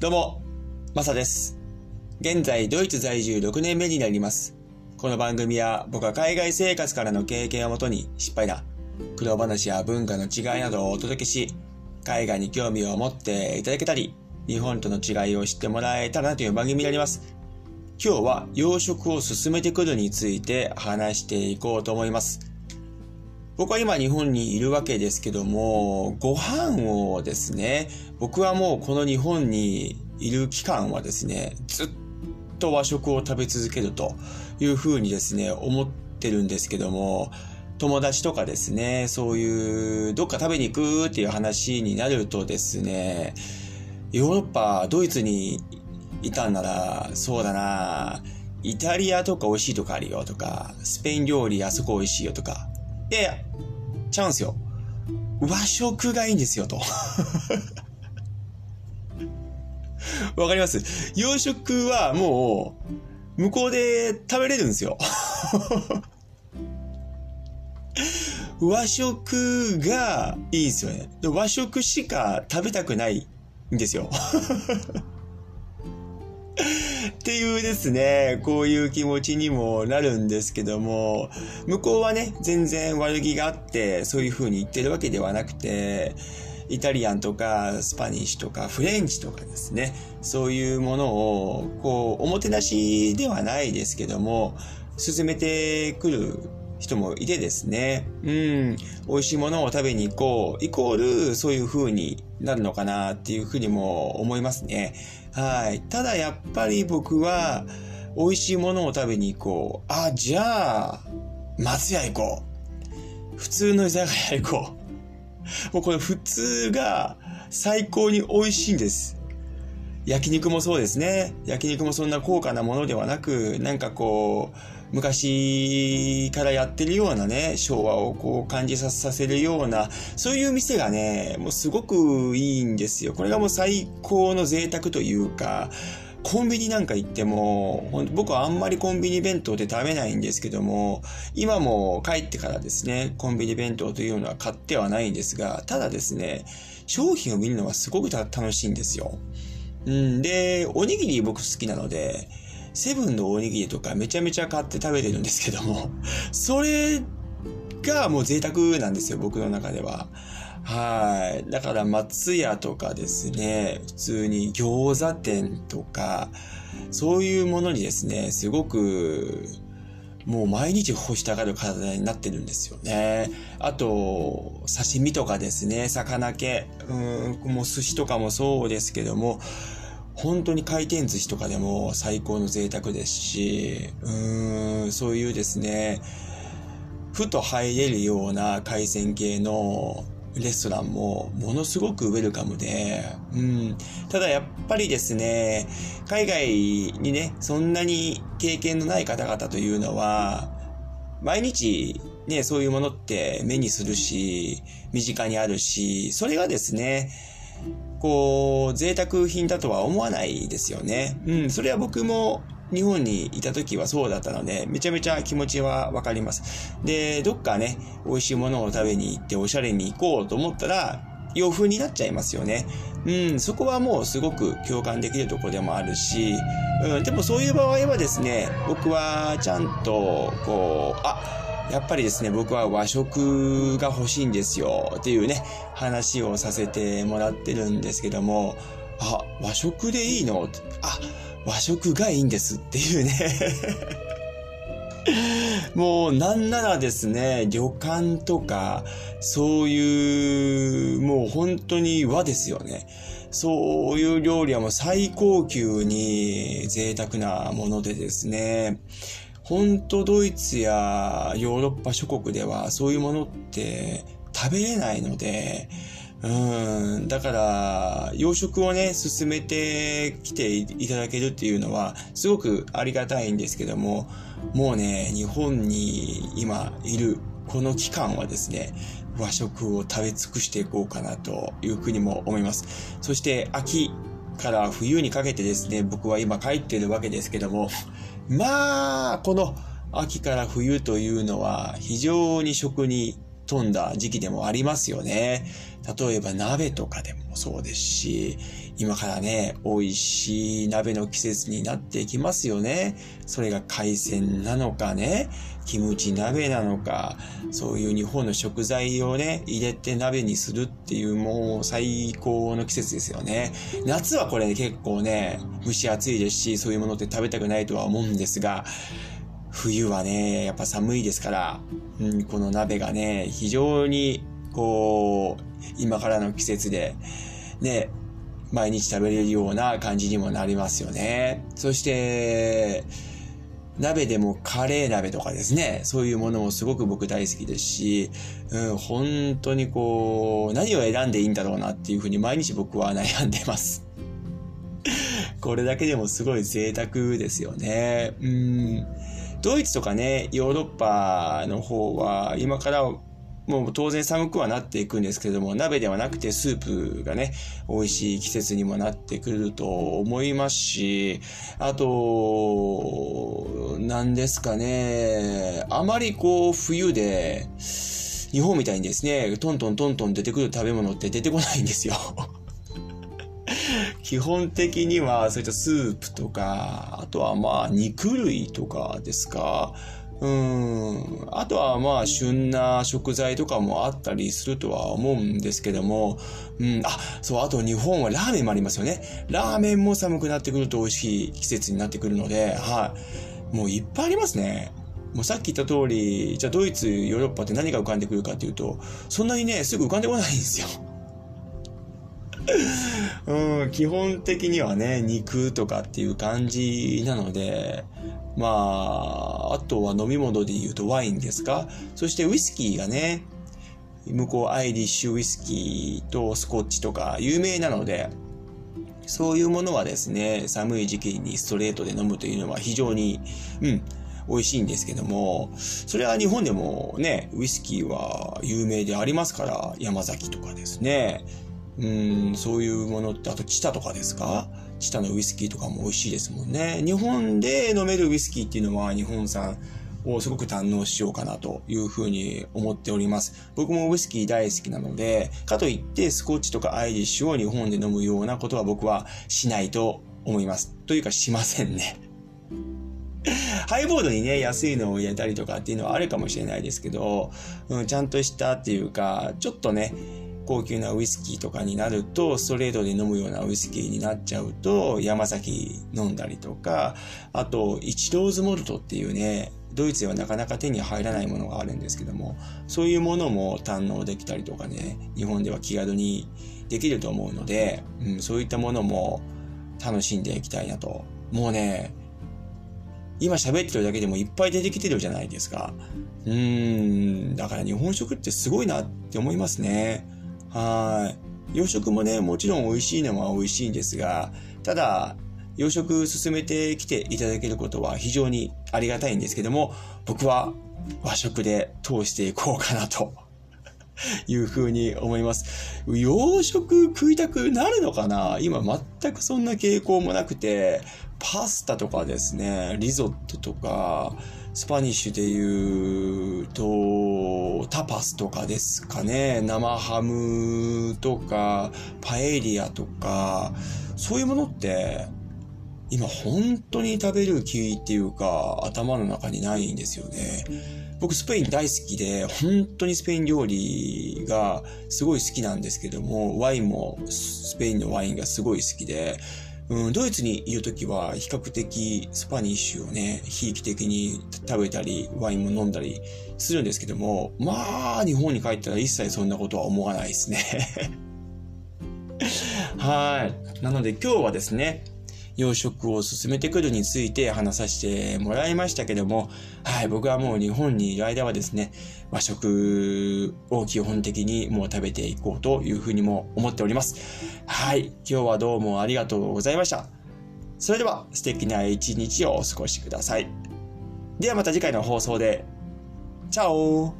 どうも、マサです。現在、ドイツ在住6年目になります。この番組は僕は海外生活からの経験をもとに失敗談、苦労話や文化の違いなどをお届けし、海外に興味を持っていただけたり、日本との違いを知ってもらえたらなという番組になります。今日は養殖を進めてくるについて話していこうと思います。僕は今日本にいるわけですけども、ご飯をですね、僕はもうこの日本にいる期間はですね、ずっと和食を食べ続けるというふうにですね、思ってるんですけども、友達とかですね、そういう、どっか食べに行くっていう話になるとですね、ヨーロッパ、ドイツにいたんなら、そうだな、イタリアとか美味しいとこあるよとか、スペイン料理あそこ美味しいよとか、いやいや、ちゃうんすよ。和食がいいんですよ、と。わかります？洋食はもう、向こうで食べれるんですよ。和食がいいですよね。和食しか食べたくないんですよ。っていうですね、こういう気持ちにもなるんですけども、向こうはね、全然悪気があって、そういう風に言ってるわけではなくて、イタリアンとかスパニッシュとかフレンチとかですね、そういうものを、こう、おもてなしではないですけども、進めてくる人もいてですね、うん、美味しいものを食べに行こう、イコールそういう風になるのかなっていうふうにも思いますね。はい。ただやっぱり僕は、美味しいものを食べに行こう。あ、じゃあ、松屋行こう。普通の居酒屋行こう。もうこの普通が最高に美味しいんです。焼肉もそうですね。焼肉もそんな高価なものではなく、なんかこう、昔からやってるようなね、昭和をこう感じさせるような、そういう店がね、もうすごくいいんですよ。これがもう最高の贅沢というか、コンビニなんか行っても、僕はあんまりコンビニ弁当って食べないんですけども、今も帰ってからですね、コンビニ弁当というのは買ってはないんですが、ただですね、商品を見るのはすごく楽しいんですよ。うん、で、おにぎり僕好きなので、セブンのおにぎりとかめちゃめちゃ買って食べてるんですけども、それがもう贅沢なんですよ、僕の中では。はい。だから松屋とかですね、普通に餃子店とか、そういうものにですね、すごく、もう毎日干したがる体になってるんですよね。あと、刺身とかですね、魚系、うん、もう寿司とかもそうですけども、本当に回転寿司とかでも最高の贅沢ですし、うーん、そういうですね、ふと入れるような海鮮系のレストランもものすごくウェルカムで、うん。ただやっぱりですね、海外にね、そんなに経験のない方々というのは、毎日ね、そういうものって目にするし、身近にあるし、それがですね、こう、贅沢品だとは思わないですよね。うん、それは僕も日本にいた時はそうだったので、めちゃめちゃ気持ちはわかります。で、どっかね、美味しいものを食べに行っておしゃれに行こうと思ったら、洋風になっちゃいますよね。うん、そこはもうすごく共感できるところでもあるし、うん、でもそういう場合はですね、僕はちゃんと、こう、あ、やっぱりですね、僕は和食が欲しいんですよっていうね、話をさせてもらってるんですけども、あ、和食でいいの？あ、和食がいいんですっていうね。もうなんならですね、旅館とか、そういう、もう本当に和ですよね。そういう料理はもう最高級に贅沢なものでですね、本当ドイツやヨーロッパ諸国ではそういうものって食べれないので、うん、だから、洋食をね、進めてきていただけるっていうのは、すごくありがたいんですけども、もうね、日本に今いるこの期間はですね、和食を食べ尽くしていこうかなというふうにも思います。そして、秋から冬にかけてですね、僕は今帰っているわけですけども、まあ、この秋から冬というのは非常に食に富んだ時期でもありますよね。例えば鍋とかでもそうですし、今からね、美味しい鍋の季節になっていきますよね。それが海鮮なのかね、キムチ鍋なのか、そういう日本の食材をね、入れて鍋にするっていうもう最高の季節ですよね。夏はこれ、ね、結構ね、蒸し暑いですし、そういうものって食べたくないとは思うんですが、冬はね、やっぱ寒いですから、うん、この鍋がね、非常にこう、今からの季節で、ね、毎日食べれるような感じにもなりますよね。そして、鍋でもカレー鍋とかですね、そういうものもすごく僕大好きですし、うん、本当にこう、何を選んでいいんだろうなっていうふうに毎日僕は悩んでます。これだけでもすごい贅沢ですよね。うん。ドイツとかね、ヨーロッパの方は今からもう当然寒くはなっていくんですけれども、鍋ではなくてスープがね、美味しい季節にもなってくると思いますし、あと、何ですかね、あまりこう冬で、日本みたいにですね、トントントントン出てくる食べ物って出てこないんですよ。基本的にはそういったスープとか、あとはまあ肉類とかですか。うん。あとはまあ旬な食材とかもあったりするとは思うんですけども、うん。あ、そう、あと日本はラーメンもありますよね。ラーメンも寒くなってくると美味しい季節になってくるので、はい。もういっぱいありますね。もうさっき言った通り、じゃあドイツ、ヨーロッパって何が浮かんでくるかっていうと、そんなにね、すぐ浮かんでこないんですよ。うん、基本的にはね、肉とかっていう感じなので、まあ、あとは飲み物で言うとワインですか？そしてウイスキーがね、向こうアイリッシュウイスキーとスコッチとか有名なので、そういうものはですね、寒い時期にストレートで飲むというのは非常に、うん、美味しいんですけども、それは日本でもね、ウイスキーは有名でありますから、山崎とかですね、うん、そういうものって、あとチタとかですか？チタのウイスキーとかも美味しいですもんね。日本で飲めるウイスキーっていうのは日本産をすごく堪能しようかなというふうに思っております。僕もウイスキー大好きなので、かといってスコッチとかアイリッシュを日本で飲むようなことは僕はしないと思います。というかしませんね。ハイボードにね、安いのを入れたりとかっていうのはあるかもしれないですけど、うん、ちゃんとしたっていうか、ちょっとね、高級なウイスキーとかになると、ストレートで飲むようなウイスキーになっちゃうと、山崎飲んだりとか、あと、イチローズモルトっていうね、ドイツではなかなか手に入らないものがあるんですけども、そういうものも堪能できたりとかね、日本では気軽にできると思うので、うん、そういったものも楽しんでいきたいなと。もうね、今喋ってるだけでもいっぱい出てきてるじゃないですか。うん、だから日本食ってすごいなって思いますね。はい。洋食もね、もちろん美味しいのは美味しいんですが、ただ、洋食進めてきていただけることは非常にありがたいんですけども、僕は和食で通していこうかなと。いうふうに思います。洋食食いたくなるのかな？今全くそんな傾向もなくて、パスタとかですね、リゾットとか、スパニッシュで言うと、タパスとかですかね。生ハムとか、パエリアとか、そういうものって、今本当に食べる気っていうか、頭の中にないんですよね。僕スペイン大好きで、本当にスペイン料理がすごい好きなんですけども、ワインもスペインのワインがすごい好きで、うん、ドイツにいるときは比較的スパニッシュをね、ひいき的に食べたり、ワインも飲んだりするんですけども、まあ、日本に帰ったら一切そんなことは思わないですね はい。なので今日はですね、養殖を進めてくるについて話させてもらいましたけども、はい、僕はもう日本にいる間はですね、和食を基本的にもう食べていこうというふうにも思っております。はい、今日はどうもありがとうございました。それでは素敵な一日をお過ごしください。ではまた次回の放送で。チャオ